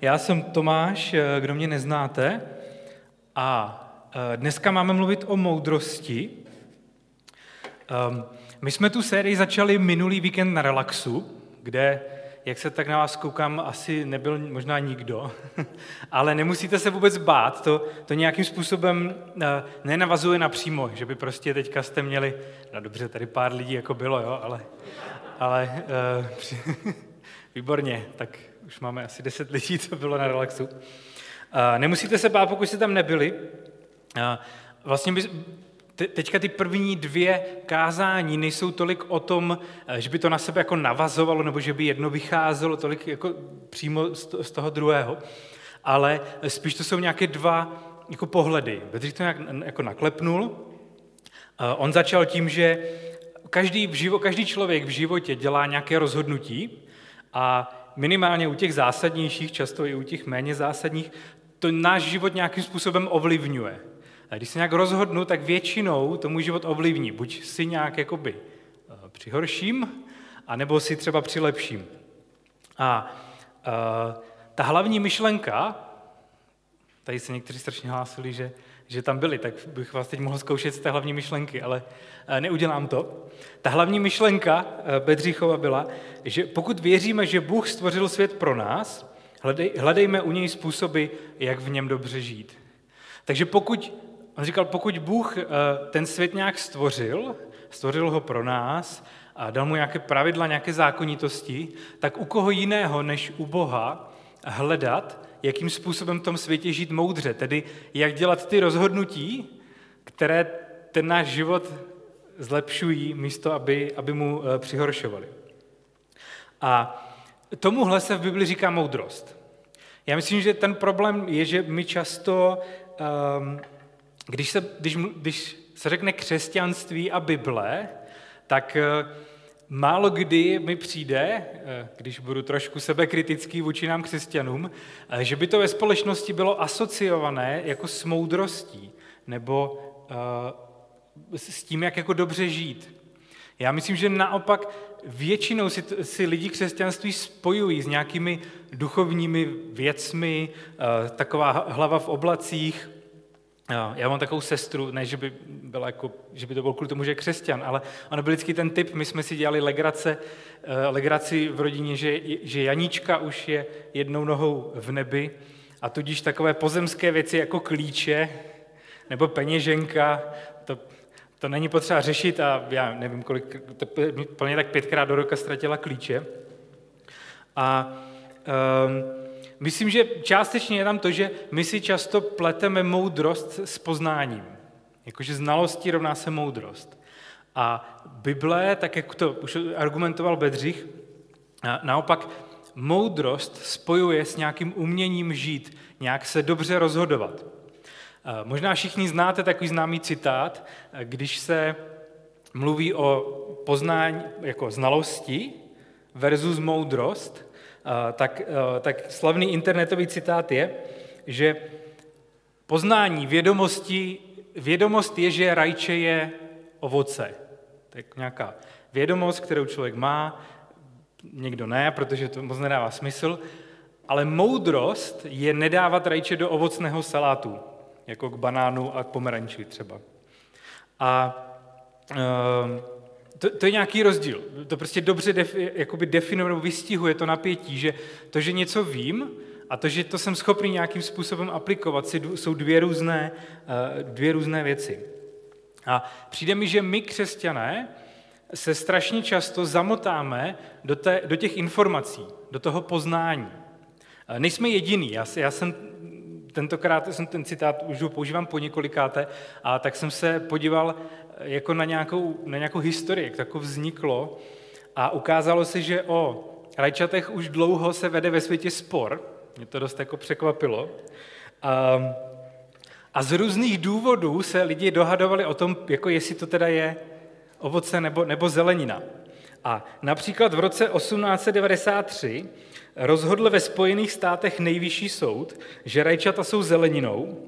Já jsem Tomáš, eh, kdo mě neznáte, a eh, dneska máme mluvit o moudrosti. Ehm, my jsme tu sérii začali minulý víkend na relaxu, kde, jak se tak na vás koukám, asi nebyl možná nikdo, ale nemusíte se vůbec bát, to, to nějakým způsobem eh, nenavazuje napřímo, že by prostě teďka jste měli, no dobře, tady pár lidí jako bylo, jo, ale, ale výborně, tak už máme asi 10 lidí, co bylo na relaxu. Nemusíte se bát, pokud jste tam nebyli. Vlastně by, teďka ty první dvě kázání nejsou tolik o tom, že by to na sebe jako navazovalo, nebo že by jedno vycházelo tolik jako přímo z toho druhého, ale spíš to jsou nějaké dva jako pohledy. Bedřich to nějak jako naklepnul. On začal tím, že každý, v živo, každý člověk v životě dělá nějaké rozhodnutí a minimálně u těch zásadnějších, často i u těch méně zásadních, to náš život nějakým způsobem ovlivňuje. A když se nějak rozhodnu, tak většinou to můj život ovlivní. Buď si nějak jakoby eh, přihorším, anebo si třeba přilepším. A, eh, ta hlavní myšlenka, tady se někteří strašně hlásili, že, že tam byli, tak bych vás teď mohl zkoušet z té hlavní myšlenky, ale eh, neudělám to. Ta hlavní myšlenka Bedřichova byla, že pokud věříme, že Bůh stvořil svět pro nás, hledej, hledejme u něj způsoby, jak v něm dobře žít. Takže pokud, on říkal, pokud Bůh eh, ten svět nějak stvořil, stvořil ho pro nás a dal mu nějaké pravidla, nějaké zákonitosti, tak u koho jiného než u Boha hledat, jakým způsobem v tom světě žít moudře, tedy jak dělat ty rozhodnutí, které ten náš život zlepšují, místo aby, aby mu eh, přihoršovali. A tomuhle se v Bibli říká moudrost. Já myslím, že ten problém je, že my často, ehm, když se, když, když se řekne křesťanství a Bible, tak eh, málo kdy mi přijde, eh, když budu trošku sebekritický vůči nám křesťanům, eh, že by to ve společnosti bylo asociované jako s moudrostí nebo s tím, jak jako dobře žít. Já myslím, že naopak většinou si, si lidi křesťanství spojují s nějakými duchovními věcmi, eh, taková hlava v oblacích. Já mám takovou sestru, ne, že by, byla jako, že by to byl kvůli tomu, že je křesťan, ale ona byl vždycky ten typ, my jsme si dělali legrace, eh, legraci v rodině, že, že Janíčka už je jednou nohou v nebi a tudíž takové pozemské věci jako klíče nebo peněženka, to to není potřeba řešit a já nevím, kolik, to plně tak pětkrát do roka ztratila klíče. A um, myslím, že částečně je tam to, že my si často pleteme moudrost s poznáním. Jakože znalosti rovná se moudrost. A Bible, tak jak to už argumentoval Bedřich, naopak moudrost spojuje s nějakým uměním žít, nějak se dobře rozhodovat. Možná všichni znáte takový známý citát, když se mluví o poznání jako znalosti versus moudrost, tak, tak slavný internetový citát je, že poznání vědomosti, vědomost je, že rajče je ovoce. Tak nějaká vědomost, kterou člověk má, někdo ne, protože to moc nedává smysl, ale moudrost je nedávat rajče do ovocného salátu jako k banánu a k pomeranči třeba. A ehm, to, to je nějaký rozdíl. To prostě dobře defi, jakoby definuje nebo vystihuje to napětí, že to, že něco vím, a to, že to jsem schopný nějakým způsobem aplikovat, jsou dvě různé, eh, dvě různé věci. A přijde mi, že my, křesťané, se strašně často zamotáme do, té, do těch informací, do toho poznání. Eh, nejsme jediný. Já, já jsem tentokrát jsem ten citát už ho používám po několikáté, a tak jsem se podíval jako na nějakou, na nějakou historii, jak to jako vzniklo a ukázalo se, že o rajčatech už dlouho se vede ve světě spor, mě to dost jako překvapilo. A, a z různých důvodů se lidi dohadovali o tom, jako jestli to teda je ovoce nebo, nebo zelenina. A například v roce 1893 rozhodl ve Spojených státech nejvyšší soud, že rajčata jsou zeleninou.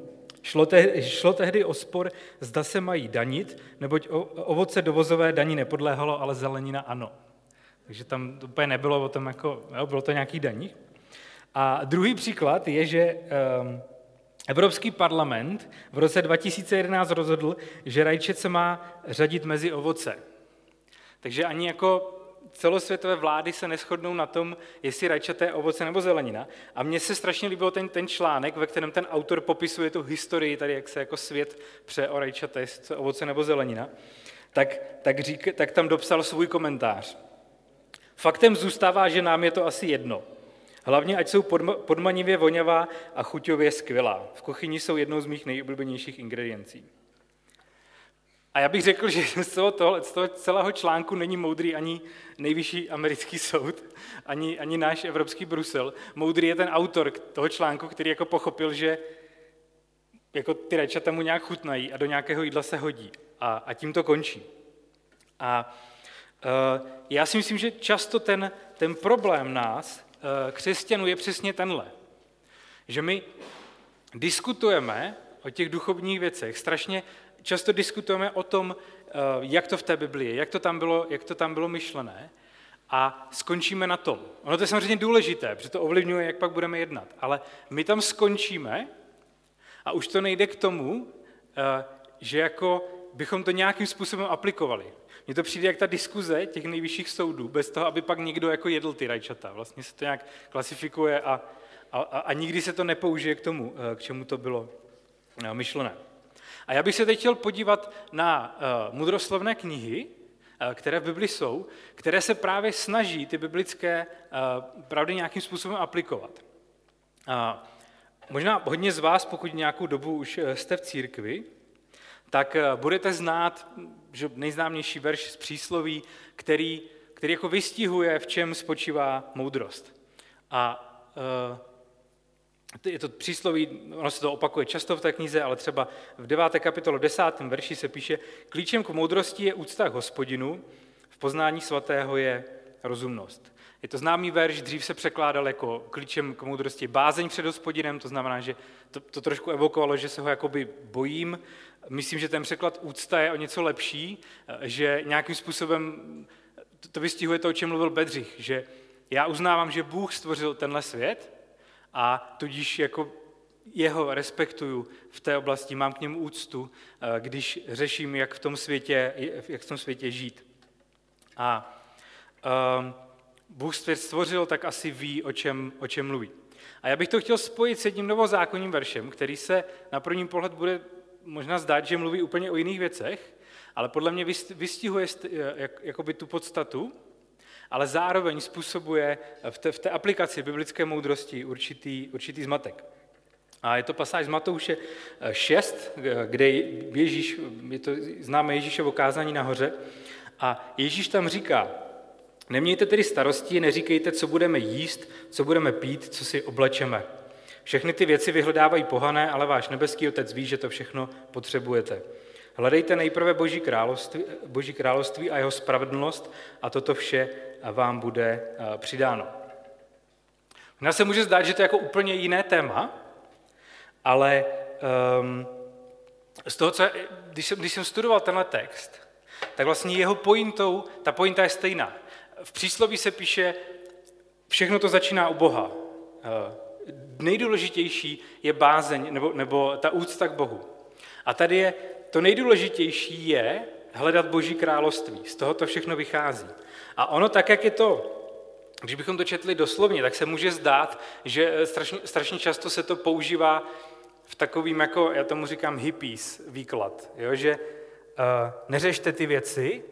Šlo, te, šlo tehdy o spor, zda se mají danit, neboť o, ovoce dovozové daní nepodléhalo, ale zelenina ano. Takže tam to úplně nebylo o tom, jako, jo, bylo to nějaký daní. A druhý příklad je, že um, Evropský parlament v roce 2011 rozhodl, že rajčet se má řadit mezi ovoce. Takže ani jako celosvětové vlády se neschodnou na tom, jestli rajčata je ovoce nebo zelenina. A mně se strašně líbil ten, ten článek, ve kterém ten autor popisuje tu historii, tady jak se jako svět pře o rajčata, jestli ovoce nebo zelenina. Tak, tak, řík, tak tam dopsal svůj komentář. Faktem zůstává, že nám je to asi jedno. Hlavně, ať jsou podmanivě voňavá a chuťově skvělá. V kuchyni jsou jednou z mých nejoblíbenějších ingrediencí. A já bych řekl, že z toho, toho, z toho celého článku není moudrý ani nejvyšší americký soud, ani, ani náš evropský Brusel. Moudrý je ten autor toho článku, který jako pochopil, že jako ty rajčata mu nějak chutnají a do nějakého jídla se hodí. A, a tím to končí. A uh, já si myslím, že často ten, ten problém nás, uh, křesťanů, je přesně tenhle. Že my diskutujeme o těch duchovních věcech strašně často diskutujeme o tom, eh, jak to v té Biblii je, jak to tam bylo, jak to tam bylo myšlené a skončíme na tom. Ono to je samozřejmě důležité, protože to ovlivňuje, jak pak budeme jednat, ale my tam skončíme a už to nejde k tomu, eh, že jako bychom to nějakým způsobem aplikovali. Mně to přijde jak ta diskuze těch nejvyšších soudů, bez toho, aby pak někdo jako jedl ty rajčata. Vlastně se to nějak klasifikuje a, a, a nikdy se to nepoužije k tomu, eh, k čemu to bylo myšlené. A já bych se teď chtěl podívat na uh, mudroslovné knihy, uh, které v Bibli jsou, které se právě snaží ty biblické uh, pravdy nějakým způsobem aplikovat. Uh, možná hodně z vás, pokud nějakou dobu už jste v církvi, tak budete znát že nejznámější verš z přísloví, který, který jako vystihuje, v čem spočívá moudrost. A je to přísloví, ono se to opakuje často v té knize, ale třeba v 9. kapitole 10. verši se píše, klíčem k moudrosti je úcta k hospodinu, v poznání svatého je rozumnost. Je to známý verš, dřív se překládal jako klíčem k moudrosti bázeň před hospodinem, to znamená, že to, to trošku evokovalo, že se ho jakoby bojím. Myslím, že ten překlad úcta je o něco lepší, že nějakým způsobem to vystihuje to, o čem mluvil Bedřich, že já uznávám, že Bůh stvořil tenhle svět, a tudíž jako jeho respektuju v té oblasti, mám k němu úctu, eh, když řeším, jak v tom světě, jak v tom světě žít. A um, Bůh stvořil, tak asi ví, o čem, o čem mluví. A já bych to chtěl spojit s jedním novozákonním veršem, který se na první pohled bude možná zdát, že mluví úplně o jiných věcech, ale podle mě vystihuje jak, jakoby tu podstatu ale zároveň způsobuje v té, v té aplikaci biblické moudrosti určitý, určitý zmatek. A je to pasáž z Matouše 6, kde Ježíš, je to známe Ježíšovo kázání nahoře, a Ježíš tam říká, nemějte tedy starosti, neříkejte, co budeme jíst, co budeme pít, co si oblečeme. Všechny ty věci vyhledávají pohané, ale váš nebeský otec ví, že to všechno potřebujete. Hledejte nejprve Boží království, Boží království a jeho spravedlnost a toto vše vám bude eh, přidáno. Mně se může zdát, že to je jako úplně jiné téma, ale um, z toho, co, když, jsem, když jsem studoval tenhle text, tak vlastně jeho pointou, ta pointa je stejná. V přísloví se píše, všechno to začíná u Boha. Eh, nejdůležitější je bázeň nebo, nebo ta úcta k Bohu. A tady je to nejdůležitější je hledat Boží království. Z toho to všechno vychází. A ono tak, jak je to, když bychom to četli doslovně, tak se může zdát, že strašně, strašně často se to používá v takovým, jako já tomu říkám hippies výklad, jo? že uh, neřešte ty věci,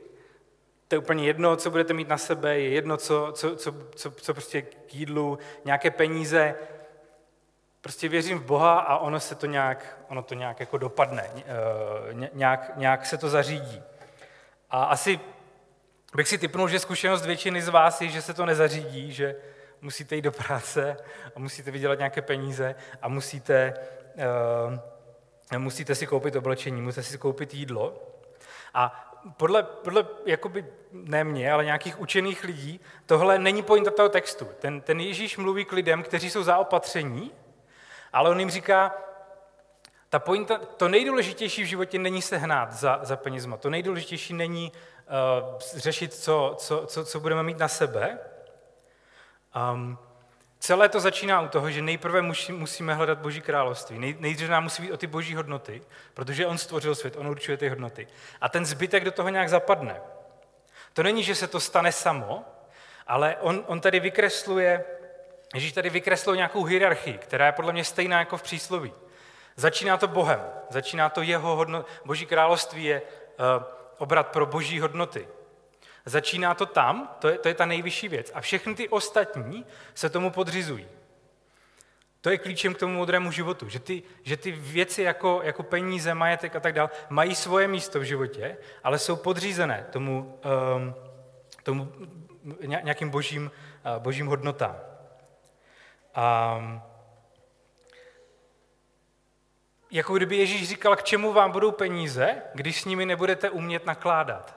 to je úplně jedno, co budete mít na sebe, je jedno, co, co, co, co, co prostě k jídlu, nějaké peníze, prostě věřím v Boha a ono se to nějak, ono to nějak jako dopadne, eh, nějak, nějak se to zařídí. A asi bych si typnul, že zkušenost většiny z vás je, že se to nezařídí, že musíte jít do práce a musíte vydělat nějaké peníze a musíte, uh, musíte si koupit oblečení, musíte si koupit jídlo. A podle, podle jakoby ne mě, ale nějakých učených lidí, tohle není pointa toho textu. Ten, ten Ježíš mluví k lidem, kteří jsou zaopatření, ale on jim říká, ta pointa, to nejdůležitější v životě není sehnat za, za penězma. To nejdůležitější není uh, řešit, co, co, co, co budeme mít na sebe. Um, celé to začíná u toho, že nejprve musíme hledat Boží království. nejdřív nám musí být o ty boží hodnoty, protože on stvořil svět, on určuje ty hodnoty. A ten zbytek do toho nějak zapadne. To není, že se to stane samo, ale on, on tady vykresluje, Ježíš tady vykreslil nějakou hierarchii, která je podle mě stejná jako v přísloví. Začíná to Bohem, začíná to jeho hodnot. Boží království je uh, obrat pro boží hodnoty. Začíná to tam, to je, to je ta nejvyšší věc. A všechny ty ostatní se tomu podřizují. To je klíčem k tomu modrému životu, že ty, že ty věci jako, jako peníze, majetek a tak dále mají svoje místo v životě, ale jsou podřízené tomu, um, tomu nějakým božím, uh, božím hodnotám. Um, jako kdyby Ježíš říkal, k čemu vám budou peníze, když s nimi nebudete umět nakládat.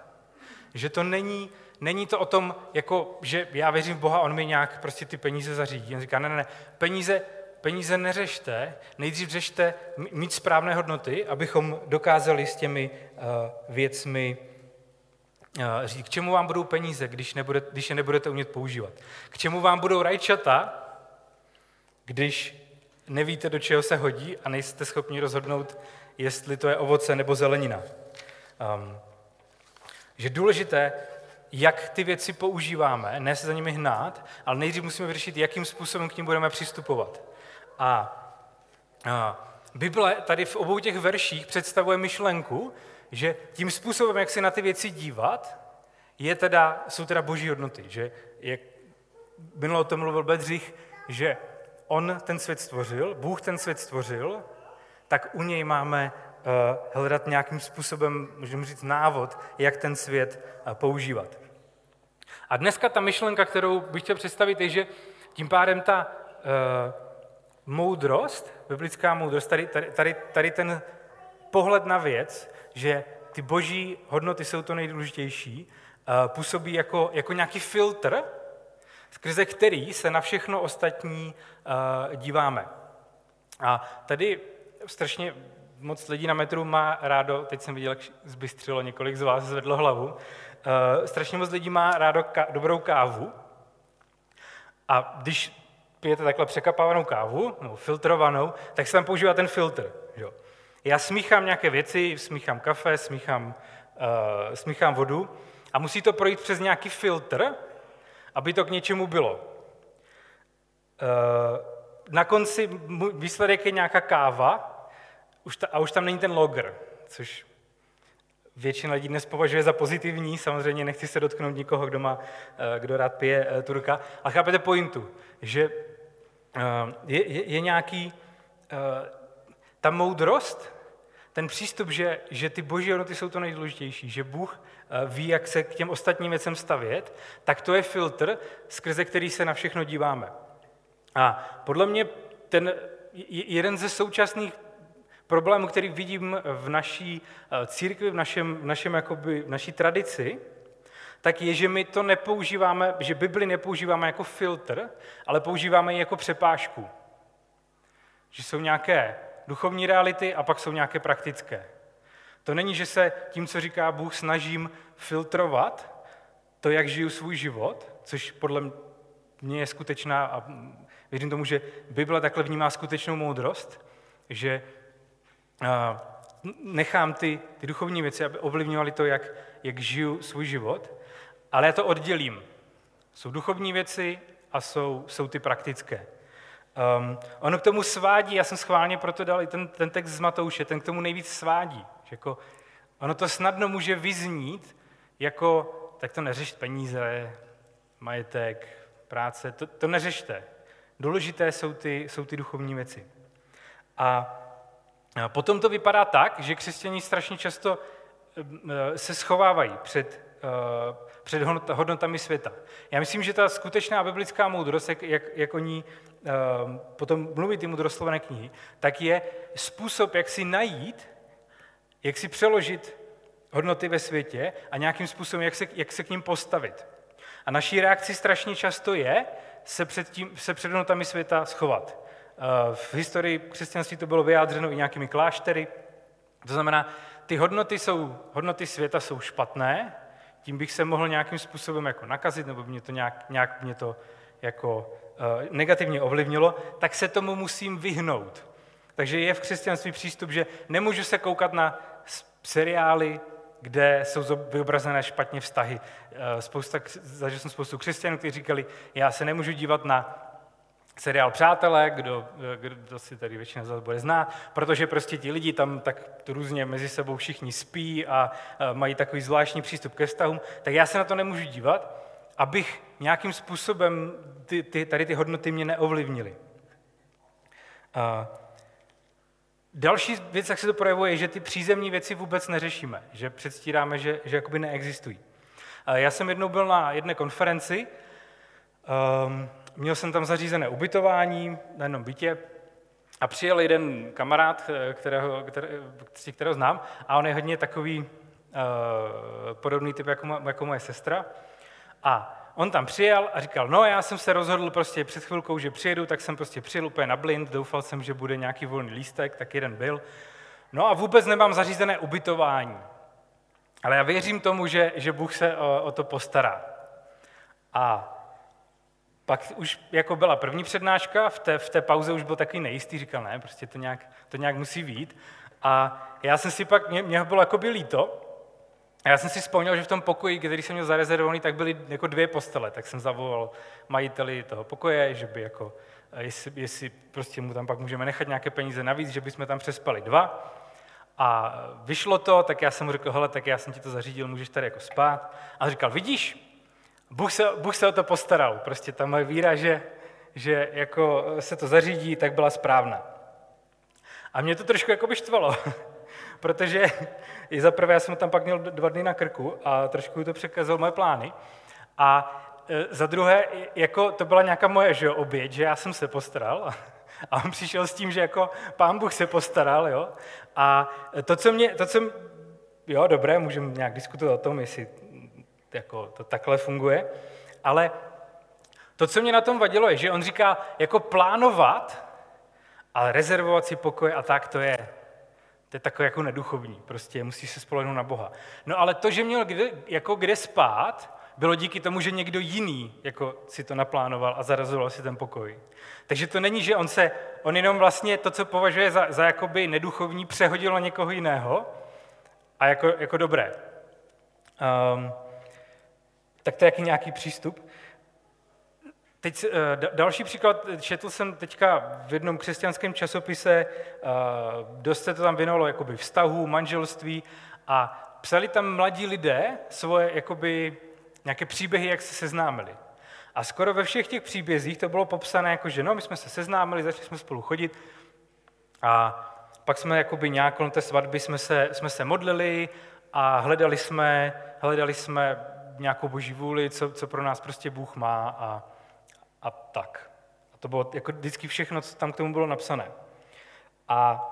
Že to není, není to o tom, jako, že já věřím v Boha, on mi nějak prostě ty peníze zařídí. On říká, ne, ne, ne, peníze, peníze neřešte, nejdřív řešte mít správné hodnoty, abychom dokázali s těmi uh, věcmi uh, říct, k čemu vám budou peníze, když, nebude, když je nebudete umět používat. K čemu vám budou rajčata, když nevíte, do čeho se hodí a nejste schopni rozhodnout, jestli to je ovoce nebo zelenina. Um, že důležité, jak ty věci používáme, ne se za nimi hnát, ale nejdřív musíme vyřešit, jakým způsobem k ním budeme přistupovat. A, a Bible tady v obou těch verších představuje myšlenku, že tím způsobem, jak se na ty věci dívat, je teda, jsou teda boží hodnoty. Že jak minule o tom mluvil Bedřich, že on ten svět stvořil, Bůh ten svět stvořil, tak u něj máme Eh, hledat nějakým způsobem, můžeme říct, návod, jak ten svět eh, používat. A dneska ta myšlenka, kterou bych chtěl představit, je, že tím pádem ta uh, moudrost, biblická moudrost, tady, tady, tady, tady ten pohled na věc, že ty boží hodnoty jsou to nejdůležitější, působí jako, jako nějaký filtr, skrze který se na všechno ostatní uh, díváme. A tady strašně moc lidí na metru má rádo, teď jsem viděl, jak zbystřilo několik z vás, zvedlo hlavu, uh, strašně moc lidí má rádo ka- dobrou kávu a když pijete takhle překapávanou kávu, no, filtrovanou, tak se tam používá ten filtr. Že? Já smíchám nějaké věci, smíchám kafe, smíchám, uh, smíchám vodu a musí to projít přes nějaký filtr, aby to k něčemu bylo. Uh, na konci výsledek je nějaká káva, a už tam není ten logger, což většina lidí dnes považuje za pozitivní, samozřejmě nechci se dotknout nikoho, kdo, má, eh, kdo rád pije eh, turka, ale chápete pointu, že eh, je, je, je nějaký, ta moudrost, ten přístup, že, že ty boží hodnoty jsou to nejdůležitější, že Bůh ví, jak se k těm ostatním věcem stavět, tak to je filtr, skrze který se na všechno díváme. A podle mě ten jeden ze současných problém, který vidím v naší eh, církvi, v, našem, v, našem, jakoby, v naší tradici, tak je, že my to nepoužíváme, že Bibli nepoužíváme jako filtr, ale používáme ji jako přepážku. Že jsou nějaké duchovní reality a pak jsou nějaké praktické. To není, že se tím, co říká Bůh, snažím filtrovat to, jak žiju svůj život, což podle mě je skutečná a věřím tomu, že Bible takhle vnímá skutečnou moudrost, že nechám ty, ty duchovní věci, aby ovlivňovaly to, jak, jak žiju svůj život, ale já to oddělím. Jsou duchovní věci a jsou, jsou ty praktické. Um, ono k tomu svádí, já jsem schválně proto dal i ten, ten text z Matouše, ten k tomu nejvíc svádí. Že jako, ono to snadno může vyznít jako, tak to neřešte peníze, majetek, práce, to, to neřešte. Důležité jsou ty, jsou ty duchovní věci. A Potom to vypadá tak, že křesťané strašně často eh, se schovávají před, eh, před hodnotami světa. Já myslím, že ta skutečná biblická moudrost, jak, jak, jak o ní potom mluví ty mudroslovené knihy, tak je způsob, jak si najít, jak si přeložit hodnoty ve světě a nějakým způsobem, jak se, jak se k ním postavit. A naší reakcí strašně často je se před, tím, se před hodnotami světa schovat. Eh, v historii křesťanství to bylo vyjádřeno i nějakými kláštery. To znamená, ty hodnoty, jsou, hodnoty světa jsou špatné, tím bych se mohl nějakým způsobem jako nakazit, nebo mě to nějak, nějak mě to jako negativně ovlivnilo, tak se tomu musím vyhnout. Takže je v křesťanství přístup, že nemůžu se koukat na seriály, kde jsou vyobrazené špatně vztahy. Spousta, zažil jsem spoustu křesťanů, kteří říkali, já se nemůžu dívat na seriál Přátelé, kdo, kdo si tady většina z vás bude znát, protože prostě ti lidi tam tak různě mezi sebou všichni spí a mají takový zvláštní přístup ke vztahům, tak já se na to nemůžu dívat, abych nějakým způsobem ty, ty, tady ty hodnoty mě neovlivnily. A další věc, jak se to projevuje, je, že ty přízemní věci vůbec neřešíme, že předstíráme, že, že jakoby neexistují. A já jsem jednou byl na jedné konferenci, um, měl jsem tam zařízené ubytování na jednom bytě a přijel jeden kamarád, kterého, které, kterého znám, a on je hodně takový uh, podobný typ jako, jako moje sestra. A on tam přijel a říkal, no já jsem se rozhodl prostě před chvilkou, že přijedu, tak jsem prostě přijel úplně na blind, doufal jsem, že bude nějaký volný lístek, tak jeden byl. No a vůbec nemám zařízené ubytování. Ale já věřím tomu, že, že Bůh se o, o to postará. A pak už jako byla první přednáška, v té, v té pauze už byl takový nejistý, říkal, ne, prostě to nějak, to nějak musí být. A já jsem si pak, mě, mě bylo jako by líto, já jsem si vzpomněl, že v tom pokoji, který jsem měl zarezervovaný, tak byly jako dvě postele, tak jsem zavolal majiteli toho pokoje, že by jako, jestli, jestli prostě mu tam pak můžeme nechat nějaké peníze navíc, že bychom tam přespali dva. A vyšlo to, tak já jsem mu řekl, hele, tak já jsem ti to zařídil, můžeš tady jako spát. A říkal, vidíš, Bůh se, Bůh se o to postaral. Prostě ta moje víra, že, že jako se to zařídí, tak byla správná. A mě to trošku jako by štvalo, protože i za prvé já jsem tam pak měl dva dny na krku a trošku to překazil moje plány. A e, za druhé, jako to byla nějaká moje že jo, oběť, že já jsem se postaral a on přišel s tím, že jako pán Bůh se postaral, jo. A to, co mě, to, co, jo, dobré, můžeme nějak diskutovat o tom, jestli jako to takhle funguje, ale to, co mě na tom vadilo, je, že on říká, jako plánovat, ale rezervovat si pokoje a tak to je. To je takové jako neduchovní, prostě musíš se spolehnout na Boha. No ale to, že měl kde, jako kde spát, bylo díky tomu, že někdo jiný jako si to naplánoval a zarazoval si ten pokoj. Takže to není, že on se, on jenom vlastně to, co považuje za, za jakoby neduchovní, přehodil na někoho jiného a jako, jako dobré. Um, tak to je jaký nějaký přístup. Teď uh, další příklad, četl jsem teďka v jednom křesťanském časopise, uh, dost se to tam věnovalo jakoby vztahu, manželství a psali tam mladí lidé svoje jakoby, nějaké příběhy, jak se seznámili. A skoro ve všech těch příbězích to bylo popsané jako, že no, my jsme se seznámili, začali jsme spolu chodit a pak jsme jakoby nějak kolem té svatby jsme se, jsme se modlili a hledali jsme, hledali jsme nějakou boží vůli, co, co pro nás prostě Bůh má a, a tak. A to bylo jako vždycky všechno, co tam k tomu bylo napsané. A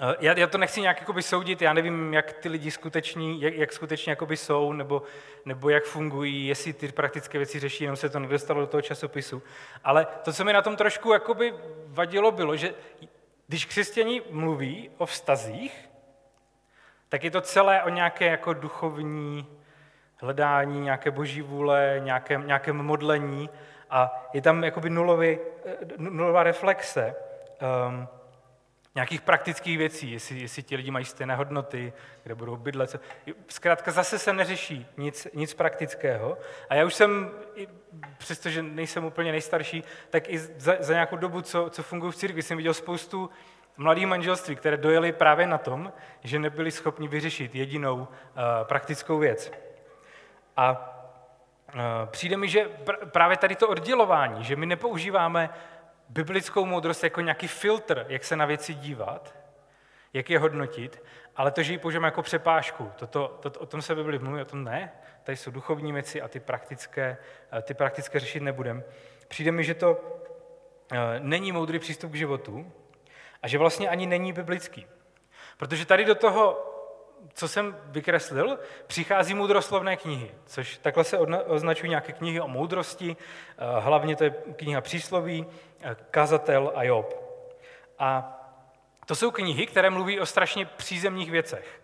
e, já, já to nechci nějak jakoby soudit, já nevím, jak ty lidi skuteční, jak, jak skutečně jakoby jsou, nebo, nebo jak fungují, jestli ty praktické věci řeší, jenom se to nedostalo do toho časopisu. Ale to, co mi na tom trošku jakoby vadilo, bylo, že když křesťani mluví o vztazích, tak je to celé o nějaké jako duchovní hledání nějaké boží vůle, nějakém, nějakém modlení a je tam jakoby nulový, eh, nulová reflexe um, nějakých praktických věcí, jestli, jestli ti lidi mají stejné hodnoty, kde budou bydlet. Zkrátka zase se neřeší nic, nic praktického. A já už jsem, přestože nejsem úplně nejstarší, tak i za, za nějakou dobu, co, co funguji v církvi, jsem viděl spoustu mladých manželství, které dojeli právě na tom, že nebyli schopni vyřešit jedinou uh, praktickou věc. A přijde mi, že právě tady to oddělování, že my nepoužíváme biblickou moudrost jako nějaký filtr, jak se na věci dívat, jak je hodnotit, ale to, že ji používáme jako přepážku. Toto, to, o tom se Bibli mluví, o tom ne. Tady jsou duchovní věci a ty praktické, e, ty praktické řešit nebudem. Přijde mi, že to e, není moudrý přístup k životu a že vlastně ani není biblický. Protože tady do toho co jsem vykreslil, přichází moudroslovné knihy, což takhle se označují nějaké knihy o moudrosti, eh, hlavně to je kniha Přísloví, eh, Kazatel a Job. A to jsou knihy, které mluví o strašně přízemních věcech.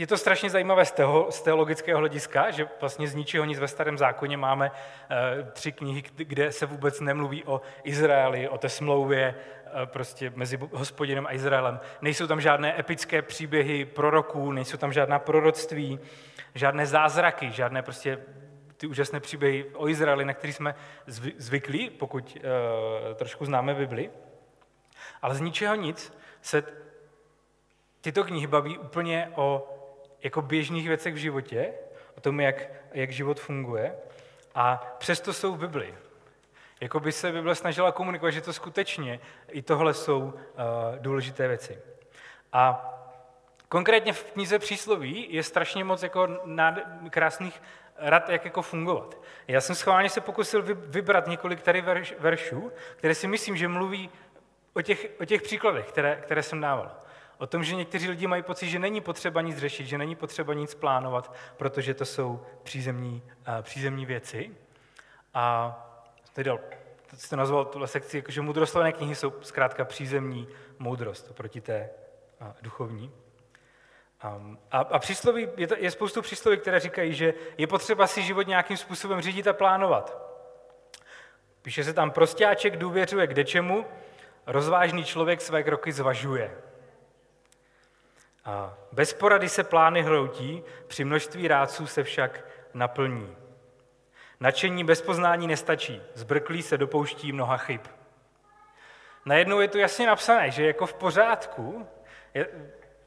Eh, je to strašně zajímavé z, teologického hlediska, že vlastně z ničeho nic ve starém zákoně máme e, tři knihy, kde se vůbec nemluví o Izraeli, o té smlouvě e, prostě mezi hospodinem a Izraelem. Nejsou tam žádné epické příběhy proroků, nejsou tam žádná proroctví, žádné zázraky, žádné prostě ty úžasné příběhy o Izraeli, na který jsme zvyklí, pokud e, trošku známe Bibli. Ale z ničeho nic se tyto knihy baví úplně o jako běžných věcech v životě, o tom, jak, jak život funguje, a přesto jsou v Bibli. Jako by se Bible snažila komunikovat, že to skutečně i tohle jsou uh, důležité věci. A konkrétně v knize přísloví je strašně moc jako nád, krásných rad, jak jako fungovat. Já jsem schválně se pokusil vybrat několik tady verš, veršů, které si myslím, že mluví o těch, o těch příkladech, které, které jsem dával. O tom, že někteří lidi mají pocit, že není potřeba nic řešit, že není potřeba nic plánovat, protože to jsou přízemní, uh, přízemní věci. A tedy jste nazval tuhle sekci, jako, že mudroslovné knihy jsou zkrátka přízemní moudrost oproti té uh, duchovní. Um, a, a přísloví, je, to, je spoustu přísloví, které říkají, že je potřeba si život nějakým způsobem řídit a plánovat. Píše se tam, prostáček důvěřuje k dečemu, rozvážný člověk své kroky zvažuje. A bez porady se plány hroutí, při množství rádců se však naplní. Načení bez poznání nestačí, zbrklí se dopouští mnoha chyb. Najednou je tu jasně napsané, že jako v pořádku je,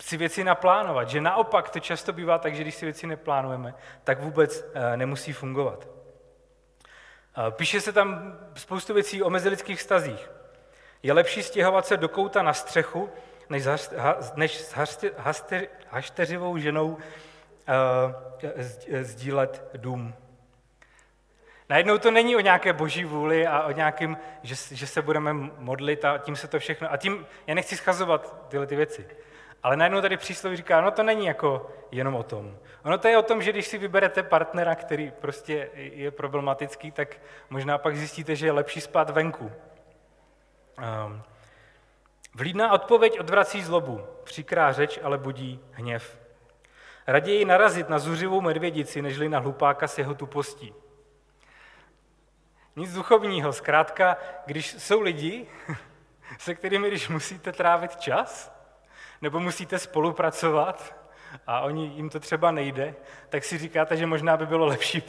si věci naplánovat, že naopak to často bývá tak, že když si věci neplánujeme, tak vůbec eh, nemusí fungovat. Eh, píše se tam spoustu věcí o mezilidských vztazích. Je lepší stěhovat se do kouta na střechu, než, než s hašteřivou ženou uh, sdílet dům. Najednou to není o nějaké boží vůli a o nějakým, že, že se budeme modlit a tím se to všechno... A tím, já nechci schazovat tyhle ty věci. Ale najednou tady přísloví říká, no to není jako jenom o tom. Ono to je o tom, že když si vyberete partnera, který prostě je problematický, tak možná pak zjistíte, že je lepší spát venku. Um, Vlídná odpověď odvrací zlobu, příkrá řeč ale budí hněv. Raději narazit na zuřivou medvědici, nežli na hlupáka s jeho tupostí. Nic duchovního, zkrátka, když jsou lidi, se kterými, když musíte trávit čas, nebo musíte spolupracovat a oni, jim to třeba nejde, tak si říkáte, že možná by bylo lepší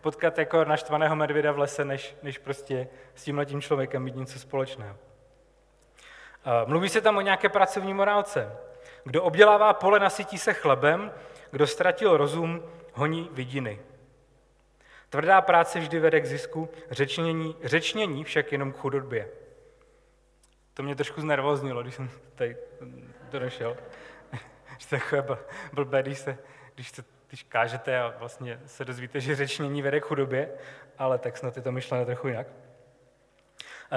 potkat jako naštvaného medvěda v lese, než, než prostě s tímhletím člověkem mít něco společného. Mluví se tam o nějaké pracovní morálce. Kdo obdělává pole, nasytí se chlebem, kdo ztratil rozum, honí vidiny. Tvrdá práce vždy vede k zisku, řečnění, řečnění však jenom k chudobě. To mě trošku znervoznilo, když jsem tady došel. že to je blbé, když, se, když, se, když kážete a vlastně se dozvíte, že řečnění vede k chudobě, ale tak snad je to myšlené trochu jinak.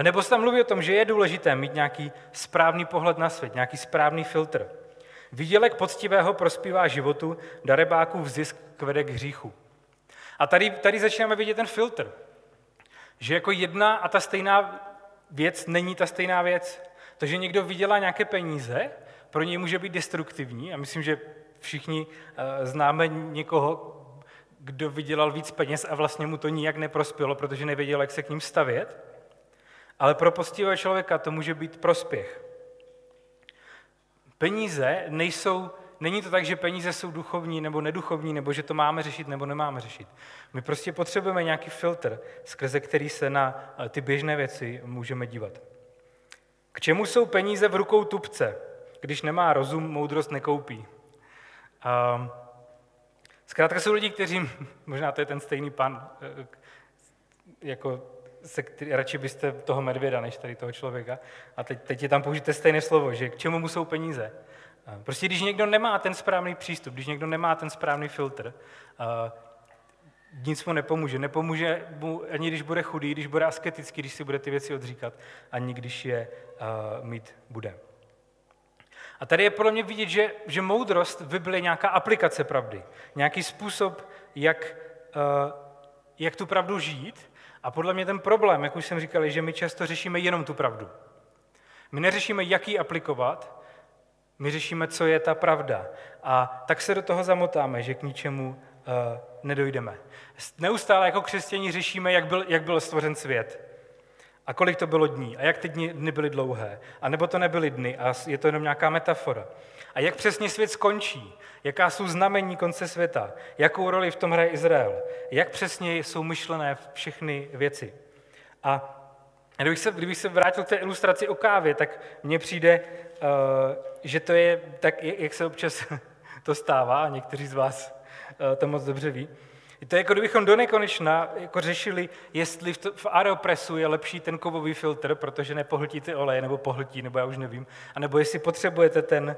Nebo se tam mluví o tom, že je důležité mít nějaký správný pohled na svět, nějaký správný filtr. Výdělek poctivého prospívá životu, darebáků zisk vede k hříchu. A tady, tady začínáme vidět ten filtr. Že jako jedna a ta stejná věc není ta stejná věc. To, že někdo vydělá nějaké peníze, pro něj může být destruktivní. A myslím, že všichni uh, známe někoho, kdo vydělal víc peněz a vlastně mu to nijak neprospělo, protože nevěděl, jak se k ním stavět. Ale pro postivého člověka to může být prospěch. Peníze nejsou, není to tak, že peníze jsou duchovní nebo neduchovní, nebo že to máme řešit nebo nemáme řešit. My prostě potřebujeme nějaký filtr, skrze který se na eh, ty běžné věci můžeme dívat. K čemu jsou peníze v rukou tupce? Když nemá rozum, moudrost nekoupí. Um, zkrátka jsou lidi, kteří, možná to je ten stejný pan, eh, jako se, radši byste toho medvěda, než tady toho člověka. A teď, teď je tam použité stejné slovo, že k čemu mu jsou peníze. Prostě když někdo nemá ten správný přístup, když někdo nemá ten správný filtr, nic mu nepomůže. Nepomůže mu ani když bude chudý, když bude asketický, když si bude ty věci odříkat, ani když je mít bude. A tady je podle mě vidět, že, že moudrost v Bibli je nějaká aplikace pravdy, nějaký způsob, jak, jak tu pravdu žít a podle mě ten problém, jak už jsem říkal, je, že my často řešíme jenom tu pravdu. My neřešíme, jak ji aplikovat, My řešíme, co je ta pravda. A tak se do toho zamotáme, že k ničemu uh, nedojdeme. Neustále jako křesťani řešíme, jak byl, jak byl stvořen svět. A kolik to bylo dní? A jak ty dny, byly dlouhé? A nebo to nebyly dny a je to jenom nějaká metafora? A jak přesně svět skončí? Jaká jsou znamení konce světa? Jakou roli v tom hraje Izrael? Jak přesně jsou myšlené všechny věci? A kdybych se, kdybych se vrátil k té ilustraci o kávě, tak mně přijde, uh, že to je tak, jak se občas to stává, a někteří z vás uh, to moc dobře ví, to je jako kdybychom do nekonečna jako řešili, jestli v, to, v Aeropressu je lepší ten kovový filtr, protože nepohltí ty oleje, nebo pohltí, nebo já už nevím, anebo jestli potřebujete ten,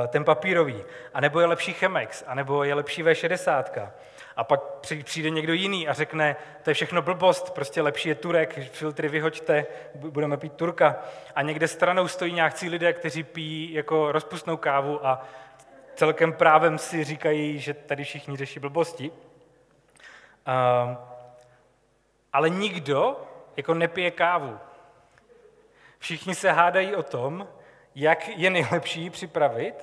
uh, ten papírový, anebo je lepší Chemex, anebo je lepší V60. A pak přijde někdo jiný a řekne, to je všechno blbost, prostě lepší je Turek, filtry vyhoďte, budeme pít Turka. A někde stranou stojí nějakcí lidé, kteří pijí jako rozpustnou kávu a celkem právem si říkají, že tady všichni řeší blbosti. Uh, ale nikdo jako nepije kávu. Všichni se hádají o tom, jak je nejlepší připravit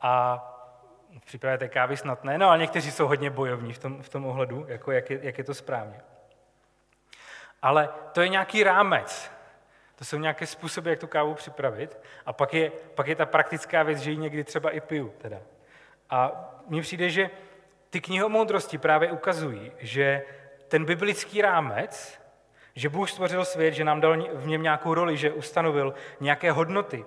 a té kávy snad ne, no ale někteří jsou hodně bojovní v tom, v tom ohledu, jako jak, je, jak je to správně. Ale to je nějaký rámec. To jsou nějaké způsoby, jak tu kávu připravit. A pak je, pak je ta praktická věc, že ji někdy třeba i piju. Teda. A mně přijde, že ty knihomoudrosti právě ukazují, že ten biblický rámec, že Bůh stvořil svět, že nám dal v něm nějakou roli, že ustanovil nějaké hodnoty,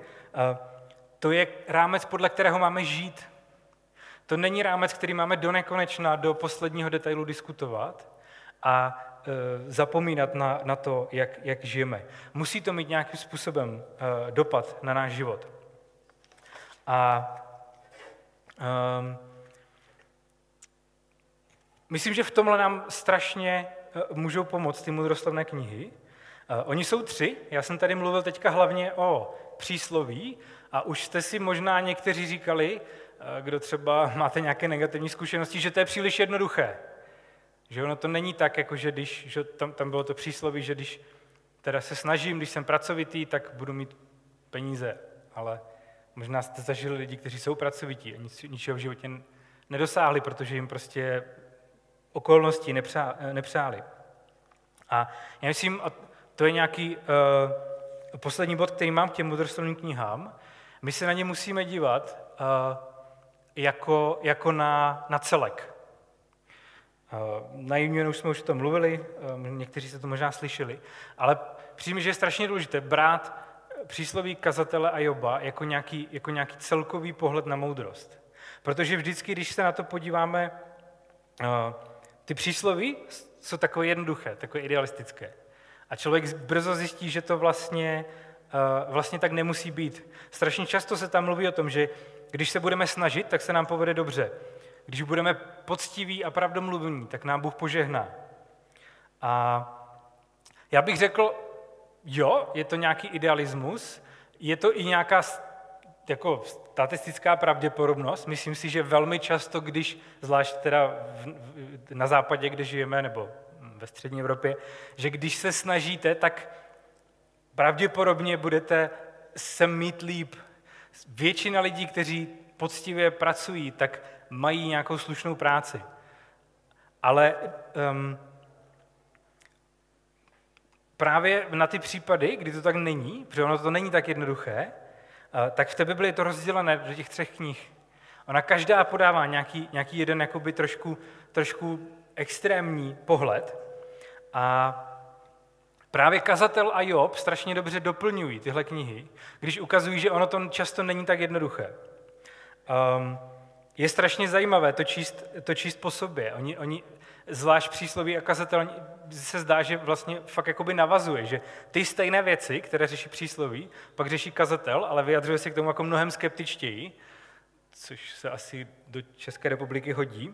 to je rámec, podle kterého máme žít. To není rámec, který máme do nekonečna, do posledního detailu diskutovat a e, zapomínat na, na to, jak, jak žijeme. Musí to mít nějakým způsobem e, dopad na náš život. A um, Myslím, že v tomhle nám strašně eh, můžou pomoct ty mudroslovné knihy. Eh, oni jsou tři, já jsem tady mluvil teďka hlavně o přísloví a už jste si možná někteří říkali, eh, kdo třeba máte nějaké negativní zkušenosti, že to je příliš jednoduché. Že ono to není tak, jako že když, že tam, tam bylo to přísloví, že když teda se snažím, když jsem pracovitý, tak budu mít peníze. Ale možná jste zažili lidi, kteří jsou pracovití a nic, ničeho v životě nedosáhli, protože jim prostě okolnosti nepřá, nepřáli. A já myslím, a to je nějaký uh, poslední bod, který mám k těm mudroslovným knihám, my se na ně musíme dívat uh, jako, jako na, na celek. Uh, na Unionu jsme už o tom mluvili, někteří se to možná slyšeli, ale přijím, že je strašně důležité brát přísloví kazatele a Joba jako nějaký, jako nějaký celkový pohled na moudrost. Protože vždycky, když se na to podíváme ty přísloví jsou takové jednoduché, takové idealistické. A člověk brzo zjistí, že to vlastně, uh, vlastně tak nemusí být. Strašně často se tam mluví o tom, že když se budeme snažit, tak se nám povede dobře. Když budeme poctiví a pravdomluvní, tak nám Bůh požehná. A já bych řekl, jo, je to nějaký idealismus, je to i nějaká jako statistická pravděpodobnost. Myslím si, že velmi často, když, zvlášť teda v, na západě, kde žijeme, nebo ve střední Evropě, že když se snažíte, tak pravděpodobně budete se mít líp. Většina lidí, kteří poctivě pracují, tak mají nějakou slušnou práci. Ale um, právě na ty případy, kdy to tak není, protože ono to není tak jednoduché, tak v té Bibli je to rozdělené do těch třech knih. Ona každá podává nějaký, nějaký jeden jakoby trošku, trošku extrémní pohled. A právě Kazatel a Job strašně dobře doplňují tyhle knihy, když ukazují, že ono to často není tak jednoduché. Um, je strašně zajímavé to číst, to číst po sobě. Oni, oni zvlášť přísloví a kazatel se zdá, že vlastně fakt jakoby navazuje, že ty stejné věci, které řeší přísloví, pak řeší kazatel, ale vyjadřuje se k tomu jako mnohem skeptičtěji, což se asi do České republiky hodí.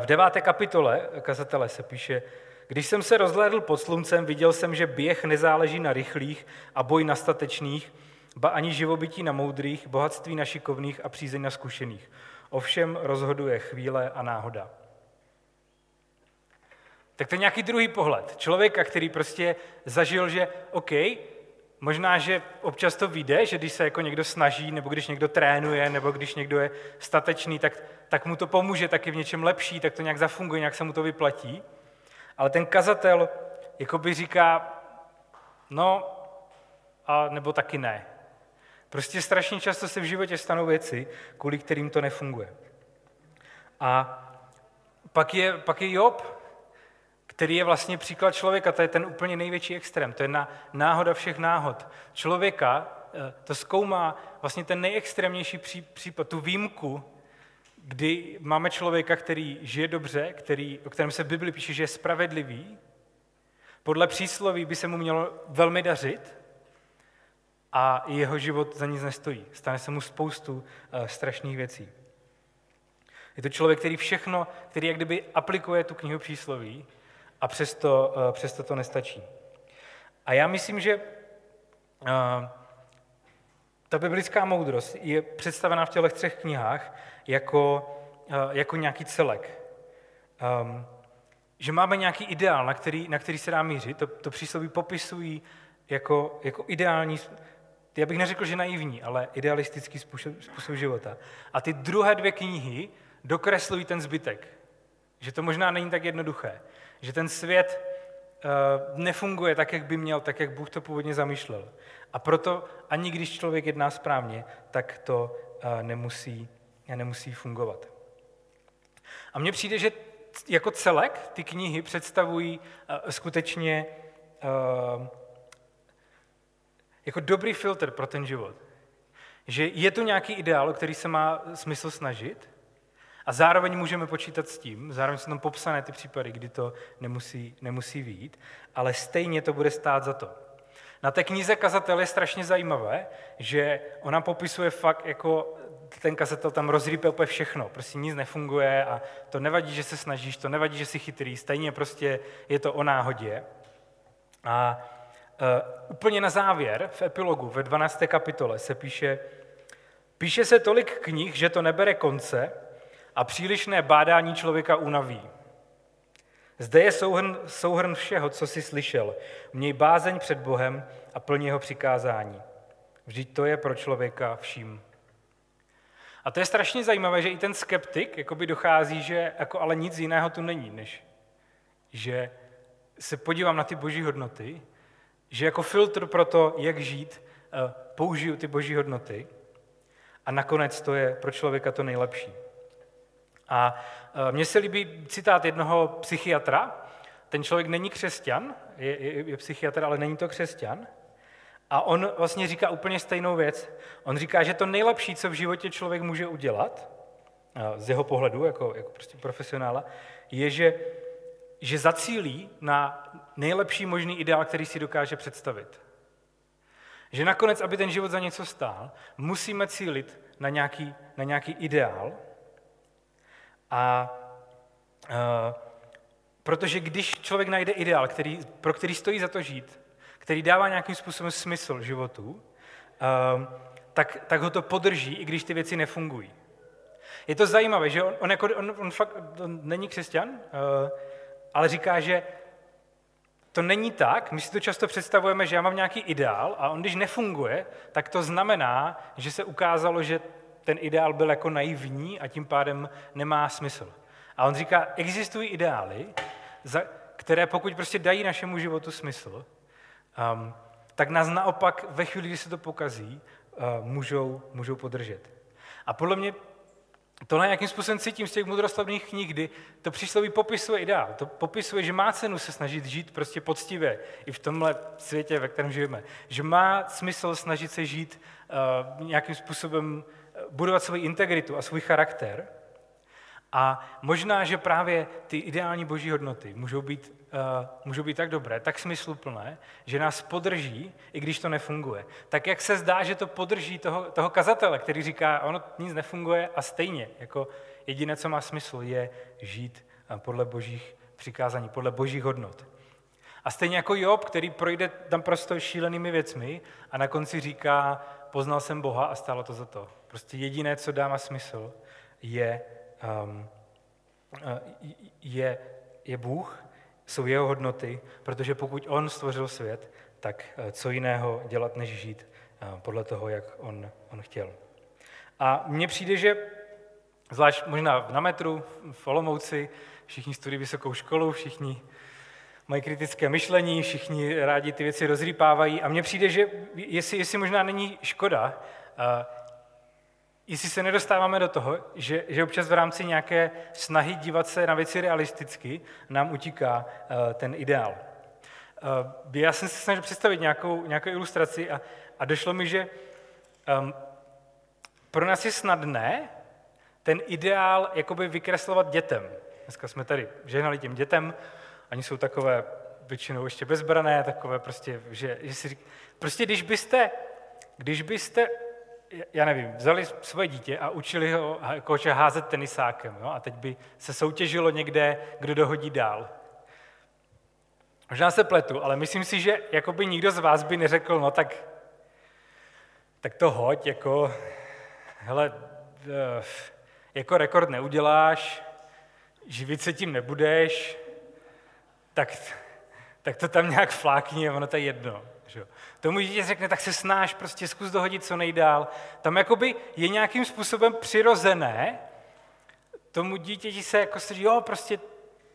V deváté kapitole kazatele se píše, když jsem se rozhlédl pod sluncem, viděl jsem, že běh nezáleží na rychlých a boj na statečných, ba ani živobytí na moudrých, bohatství na šikovných a přízeň na zkušených. Ovšem rozhoduje chvíle a náhoda. Tak to je nějaký druhý pohled. Člověka, který prostě zažil, že OK, možná, že občas to vyjde, že když se jako někdo snaží, nebo když někdo trénuje, nebo když někdo je statečný, tak, tak mu to pomůže taky v něčem lepší, tak to nějak zafunguje, nějak se mu to vyplatí. Ale ten kazatel jakoby říká, no, a nebo taky ne. Prostě strašně často se v životě stanou věci, kvůli kterým to nefunguje. A pak je, pak je Job, který je vlastně příklad člověka, to je ten úplně největší extrém, to je na, náhoda všech náhod. Člověka eh, to zkoumá vlastně ten nejextrémnější případ, tu výjimku, kdy máme člověka, který žije dobře, který, o kterém se v Bibli píše, že je spravedlivý, podle přísloví by se mu mělo velmi dařit a jeho život za nic nestojí. Stane se mu spoustu uh, strašných věcí. Je to člověk, který všechno, který jak kdyby aplikuje tu knihu přísloví a přesto, uh, přesto to nestačí. A já myslím, že uh, ta biblická moudrost je představena v těch třech knihách jako, jako nějaký celek. Um, že máme nějaký ideál, na který, na který se dá mířit. To, to přísloví popisují jako, jako ideální, já bych neřekl, že naivní, ale idealistický způsob, způsob života. A ty druhé dvě knihy dokreslují ten zbytek. Že to možná není tak jednoduché. Že ten svět uh, nefunguje tak, jak by měl, tak, jak Bůh to původně zamýšlel. A proto ani když člověk jedná správně, tak to uh, nemusí, nemusí fungovat. A mně přijde, že jako celek ty knihy představují uh, skutečně jako dobrý filtr pro ten život. Že je to nějaký ideál, který se má smysl snažit a zároveň můžeme počítat s tím, zároveň jsou tam popsané ty případy, kdy to nemusí, nemusí výjít, ale stejně to bude stát za to. Na té knize Kazatel je strašně zajímavé, že ona popisuje fakt jako ten kazatel tam rozrýpe úplně všechno, prostě nic nefunguje a to nevadí, že se snažíš, to nevadí, že jsi chytrý, stejně prostě je to o náhodě. A uh, úplně na závěr, v epilogu, ve 12. kapitole se píše, píše se tolik knih, že to nebere konce a přílišné bádání člověka unaví. Zde je souhrn, souhrn všeho, co jsi slyšel. Měj bázeň před Bohem a plně jeho přikázání. Vždyť to je pro člověka vším a to je strašně zajímavé, že i ten skeptik jakoby dochází, že jako ale nic jiného tu není, než že se podívám na ty boží hodnoty, že jako filtr pro to, jak žít, eh, použiju ty boží hodnoty a nakonec to je pro člověka to nejlepší. A eh, mně se líbí citát jednoho psychiatra. Ten člověk není křesťan, je, je, je psychiatr, ale není to křesťan. A on vlastně říká úplně stejnou věc. On říká, že to nejlepší, co v životě člověk může udělat, z jeho pohledu, jako, jako prostě profesionála, je, že, že zacílí na nejlepší možný ideál, který si dokáže představit. Že nakonec, aby ten život za něco stál, musíme cílit na nějaký, na nějaký ideál. A uh, protože když člověk najde ideál, který, pro který stojí za to žít, který dává nějakým způsobem smysl životu, ehm, tak, tak ho to podrží, i když ty věci nefungují. Je to zajímavé, že on, on, jako, on, on fakt on není křesťan, eh, ale říká, že to není tak, my si to často představujeme, že já mám nějaký ideál a on když nefunguje, tak to znamená, že se ukázalo, že ten ideál byl jako naivní a tím pádem nemá smysl. A on říká, existují ideály, které pokud prostě dají našemu životu smysl, um, tak nás naopak ve chvíli, kdy se to pokazí, uh, můžou, můžou podržet. A podle mě to nějakým způsobem cítím z těch mudroslavných knih, kdy to přísloví popisuje ideál. To popisuje, že má cenu se snažit žít prostě poctivě i v tomhle světě, ve kterém žijeme. Že má smysl snažit se žít uh, nějakým způsobem, budovat svoji integritu a svůj charakter. A možná, že právě ty ideální boží hodnoty můžou být uh, můžou být tak dobré, tak smysluplné, že nás podrží, i když to nefunguje. Tak jak se zdá, že to podrží toho, toho kazatele, který říká, ono nic nefunguje a stejně, jako jediné, co má smysl, je žít eh, podle božích přikázání, podle božích hodnot. A stejně jako Job, který projde tam prostě šílenými věcmi a na konci říká, poznal jsem Boha a stálo to za to. Prostě jediné, co dává smysl, je, um, je, je Bůh jsou jeho hodnoty, protože pokud on stvořil svět, tak co jiného dělat, než žít podle toho, jak on, on chtěl. A mně přijde, že zvlášť možná na metru, v Olomouci, všichni studují vysokou školu, všichni mají kritické myšlení, všichni rádi ty věci rozrýpávají a mně přijde, že jestli, jestli možná není škoda, jestli se nedostáváme do toho, že, že občas v rámci nějaké snahy dívat se na věci realisticky nám utíká ten ideál. Já jsem se snažil představit nějakou, nějakou ilustraci a, a došlo mi, že um, pro nás je snadné ten ideál jakoby vykreslovat dětem. Dneska jsme tady žehnali těm dětem, oni jsou takové většinou ještě bezbrané, takové prostě, že, že si. Prostě když byste, když byste, já nevím, vzali svoje dítě a učili ho jako, házet tenisákem, jo? a teď by se soutěžilo někde, kdo dohodí dál. Možná se pletu, ale myslím si, že jakoby nikdo z vás by neřekl, no tak, tak to hoď, jako, hele, eh, jako rekord neuděláš, živit se tím nebudeš, tak, tak to tam nějak flákni ono to je jedno. Že? Tomu dítě řekne, tak se snáš, prostě zkus dohodit co nejdál. Tam jakoby je nějakým způsobem přirozené tomu dítěti se jako se jo, prostě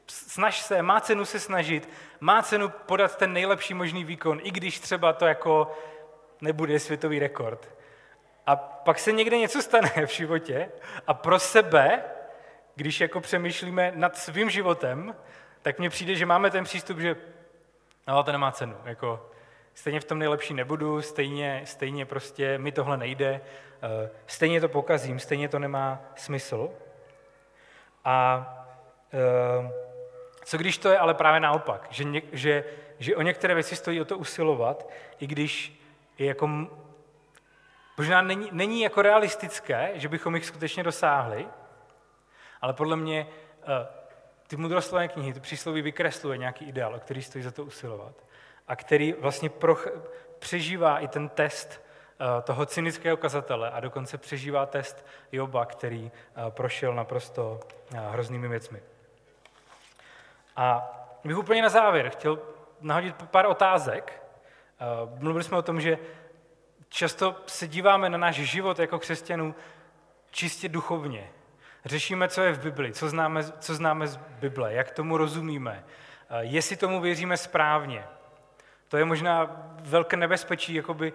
snaž se, má cenu se snažit, má cenu podat ten nejlepší možný výkon, i když třeba to jako nebude světový rekord. A pak se někde něco stane v životě a pro sebe, když jako přemýšlíme nad svým životem, tak mně přijde, že máme ten přístup, že no, to nemá cenu. Jako, stejně v tom nejlepší nebudu, stejně, stejně prostě mi tohle nejde, eh, stejně to pokazím, stejně to nemá smysl. A eh, co když to je ale právě naopak, že, že, že o některé věci stojí o to usilovat, i když je jako Možná není, není jako realistické, že bychom jich skutečně dosáhli, ale podle mě eh, ty mudroslovné knihy, ty přísloví vykresluje nějaký ideál, o který stojí za to usilovat a který vlastně proch, přežívá i ten test eh, toho cynického kazatele a dokonce přežívá test Joba, který eh, prošel naprosto hroznými věcmi. A bych úplně na závěr chtěl nahodit pár otázek. Mluvili jsme o tom, že Často se díváme na náš život jako křesťanů čistě duchovně. Řešíme, co je v Bibli, co známe, co známe z Bible, jak tomu rozumíme, jestli tomu věříme správně. To je možná velké nebezpečí, jakoby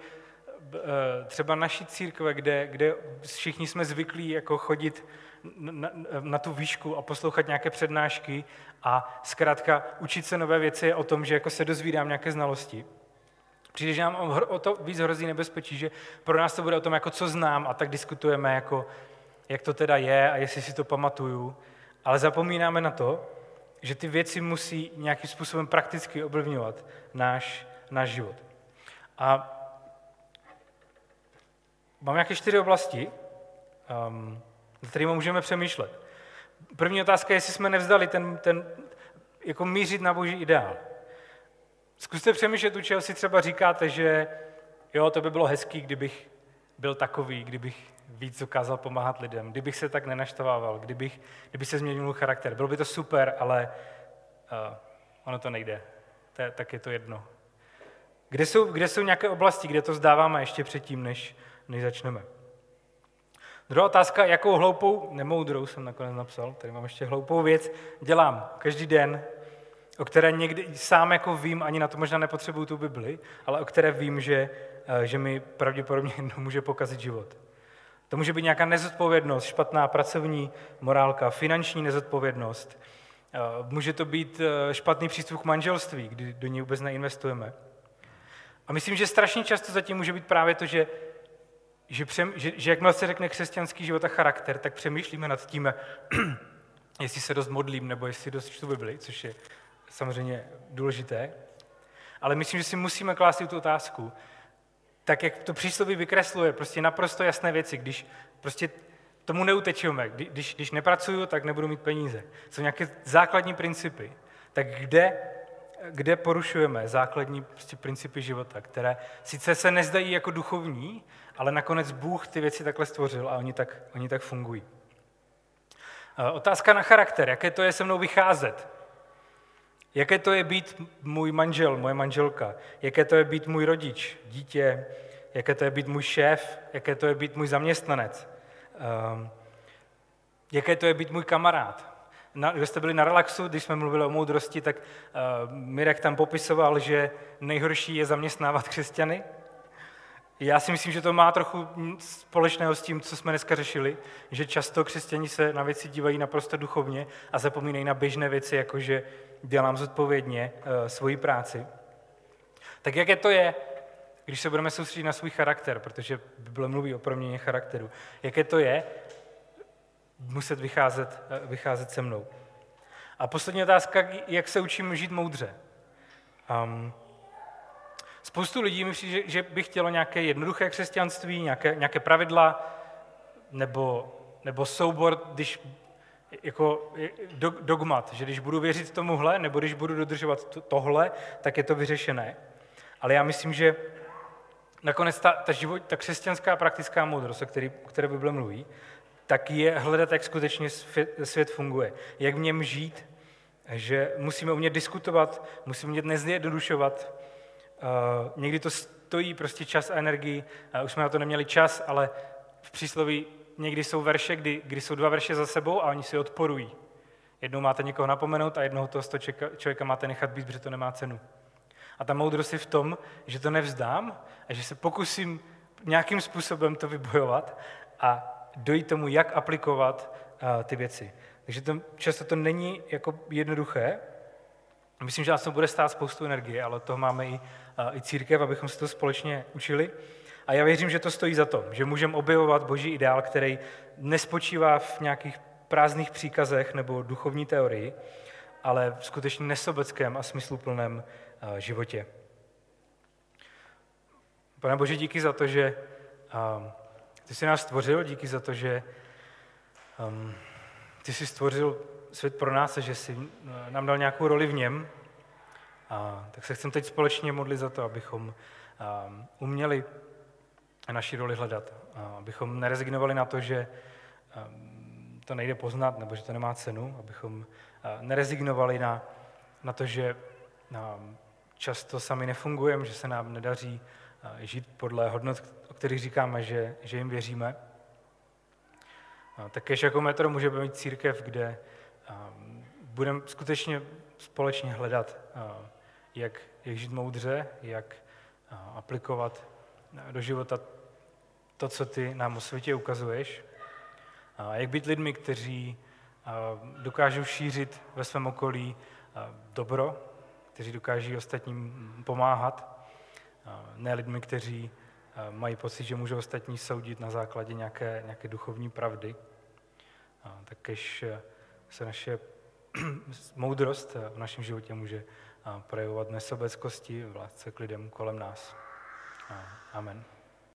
e, třeba naší církve, kde, kde všichni jsme zvyklí jako chodit na, na tu výšku a poslouchat nějaké přednášky a zkrátka učit se nové věci o tom, že jako se dozvídám nějaké znalosti. Přijde, že nám o to víc hrozí nebezpečí, že pro nás to bude o tom, jako co znám a tak diskutujeme, jako, jak to teda je a jestli si to pamatuju. Ale zapomínáme na to, že ty věci musí nějakým způsobem prakticky ovlivňovat náš, náš život. A mám nějaké čtyři oblasti, um, kterými můžeme přemýšlet. První otázka je, jestli jsme nevzdali ten, ten jako mířit na boží ideál. Zkuste přemýšlet, u čeho si třeba říkáte, že jo, to by bylo hezký, kdybych byl takový, kdybych víc dokázal pomáhat lidem, kdybych se tak nenaštovával, kdybych, kdyby se změnil charakter. Bylo by to super, ale uh, ono to nejde. To je, tak je to jedno. Kde jsou, kde jsou nějaké oblasti, kde to zdáváme ještě předtím, než, než začneme? Druhá otázka, jakou hloupou, nemoudrou jsem nakonec napsal, tady mám ještě hloupou věc, dělám každý den, o které někdy sám jako vím, ani na to možná nepotřebuju tu Bibli, ale o které vím, že, eh, že mi pravděpodobně jednou může pokazit život. To může být nějaká nezodpovědnost, špatná pracovní morálka, finanční nezodpovědnost. Eh, může to být eh, špatný přístup k manželství, kdy do něj vůbec neinvestujeme. A myslím, že strašně často zatím může být právě to, že, že, přem, že, že jakmile se řekne křesťanský život a charakter, tak přemýšlíme nad tím, jestli se dost modlím, nebo jestli dost čtu Bibli, což je samozřejmě důležité, ale myslím, že si musíme klást tu otázku, tak jak to přísloví vykresluje, prostě naprosto jasné věci, když prostě tomu neutečeme, když, když nepracuju, tak nebudu mít peníze. Jsou nějaké základní principy. Tak kde, kde porušujeme základní prostě principy života, které sice se nezdají jako duchovní, ale nakonec Bůh ty věci takhle stvořil a oni tak, oni tak fungují. Otázka na charakter, jaké to je se mnou vycházet. Jaké to je být můj manžel, moje manželka? Jaké to je být můj rodič, dítě? Jaké to je být můj šéf? Jaké to je být můj zaměstnanec? Um, jaké to je být můj kamarád? Na, když jste byli na relaxu, když jsme mluvili o moudrosti, tak uh, Mirek tam popisoval, že nejhorší je zaměstnávat křesťany. Já si myslím, že to má trochu společného s tím, co jsme dneska řešili, že často křesťani se na věci dívají naprosto duchovně a zapomínají na běžné věci, jako že dělám zodpovědně uh, svoji práci. Tak jaké to je, když se budeme soustředit na svůj charakter, protože Bible mluví o proměně charakteru, jaké to je muset vycházet, uh, vycházet se mnou. A poslední otázka, jak se učím žít moudře. Um, spoustu lidí mi přijde, že by chtělo nějaké jednoduché křesťanství, nějaké, nějaké pravidla, nebo, nebo soubor, když jako dogmat, že když budu věřit tomuhle, nebo když budu dodržovat tohle, tak je to vyřešené. Ale já myslím, že nakonec ta, ta, život, ta křesťanská praktická moudrost, o které, o které Bible mluví, tak je hledat, jak skutečně svět, funguje, jak v něm žít, že musíme umět diskutovat, musíme umět nezjednodušovat. Uh, někdy to stojí prostě čas a energii, uh, už jsme na to neměli čas, ale v přísloví někdy jsou verše, kdy, kdy jsou dva verše za sebou a oni si odporují. Jednou máte někoho napomenout a jednoho toho člověka, člověka máte nechat být, protože to nemá cenu. A ta moudrost je v tom, že to nevzdám a že se pokusím nějakým způsobem to vybojovat a dojít tomu, jak aplikovat uh, ty věci. Takže to, často to není jako jednoduché. Myslím, že nás to bude stát spoustu energie, ale toho máme i, uh, i církev, abychom se to společně učili. A já věřím, že to stojí za to, že můžeme objevovat boží ideál, který nespočívá v nějakých prázdných příkazech nebo duchovní teorii, ale v skutečně nesobeckém a smysluplném eh, životě. Pane Bože, díky za to, že eh, ty jsi nás stvořil, díky za to, že um, ty jsi stvořil svět pro nás a že jsi eh, nám dal nějakou roli v něm. A, tak se chcem teď společně modlit za to, abychom um, uměli naši roli hledat. Abychom nerezignovali na to, že ehm, to nejde poznat nebo že to nemá cenu, abychom nerezignovali na, na to, že často sami nefungujeme, že se nám nedaří žít podle hodnot, o kterých říkáme, že, že jim věříme. Takéž jako metro můžeme mít církev, kde budeme skutečně společně hledat, jak, jak žít moudře, jak aplikovat do života to, co ty nám o světě ukazuješ. A jak být lidmi, kteří dokážou šířit ve svém okolí dobro, kteří dokáží ostatním pomáhat, ne lidmi, kteří mají pocit, že můžou ostatní soudit na základě nějaké, nějaké duchovní pravdy. Tak se naše moudrost v našem životě může projevovat nesobeckosti, v lásce k lidem kolem nás. 啊，阿门。